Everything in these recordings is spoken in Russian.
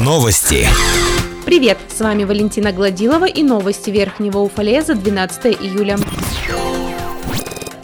Новости. Привет, с вами Валентина Гладилова и новости Верхнего Уфалея за 12 июля.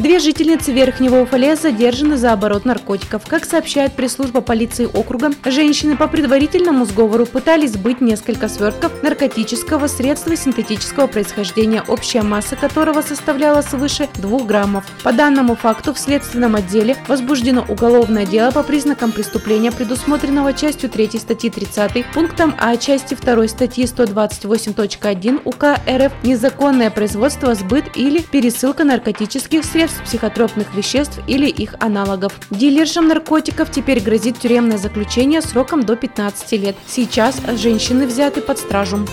Две жительницы Верхнего Уфалея задержаны за оборот наркотиков. Как сообщает пресс-служба полиции округа, женщины по предварительному сговору пытались сбыть несколько свертков наркотического средства синтетического происхождения, общая масса которого составляла свыше 2 граммов. По данному факту в следственном отделе возбуждено уголовное дело по признакам преступления, предусмотренного частью 3 статьи 30 пунктом А части 2 статьи 128.1 УК РФ «Незаконное производство, сбыт или пересылка наркотических средств психотропных веществ или их аналогов. Дилершам наркотиков теперь грозит тюремное заключение сроком до 15 лет. Сейчас женщины взяты под стражу.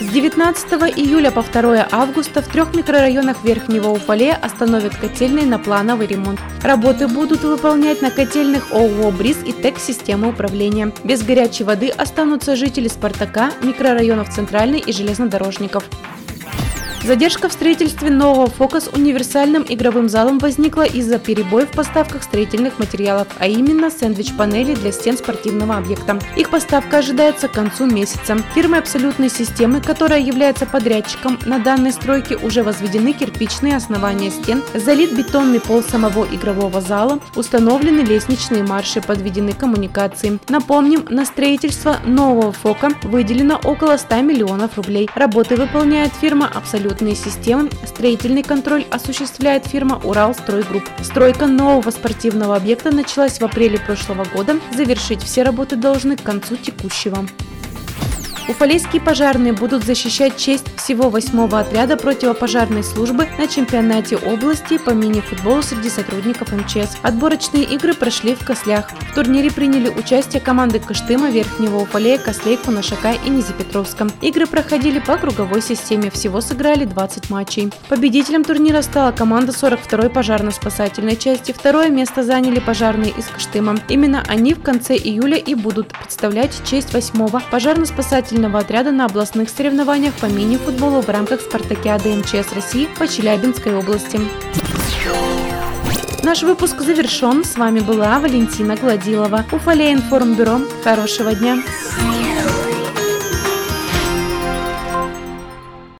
С 19 июля по 2 августа в трех микрорайонах Верхнего Уфалея остановят котельные на плановый ремонт. Работы будут выполнять на котельных ООО «Бриз» и ТЭК системы управления. Без горячей воды останутся жители Спартака, микрорайонов Центральный и Железнодорожников. Задержка в строительстве нового ФОКа с универсальным игровым залом возникла из-за перебоев в поставках строительных материалов, а именно сэндвич-панели для стен спортивного объекта. Их поставка ожидается к концу месяца. Фирмой абсолютной системы, которая является подрядчиком на данной стройке, уже возведены кирпичные основания стен, залит бетонный пол самого игрового зала, установлены лестничные марши, подведены коммуникации. Напомним, на строительство нового ФОКа выделено около 100 миллионов рублей. Работы выполняет фирма «Абсолютно расчетные системы, строительный контроль осуществляет фирма «Уралстройгрупп». Стройка нового спортивного объекта началась в апреле прошлого года. Завершить все работы должны к концу текущего. Уфалейские пожарные будут защищать честь всего 8 отряда противопожарной службы на чемпионате области по мини-футболу среди сотрудников МЧС. Отборочные игры прошли в Кослях. В турнире приняли участие команды Кыштыма, Верхнего Уфалея, Кослей, Кунашака и Низипетровска. Игры проходили по круговой системе, всего сыграли 20 матчей. Победителем турнира стала команда 42-й пожарно-спасательной части. Второе место заняли пожарные из Кыштыма. Именно они в конце июля и будут представлять честь 8-го пожарно-спасательного спасательного отряда на областных соревнованиях по мини-футболу в рамках Спартакиады МЧС России по Челябинской области. Наш выпуск завершен. С вами была Валентина Гладилова. Уфалея информбюро. Хорошего дня.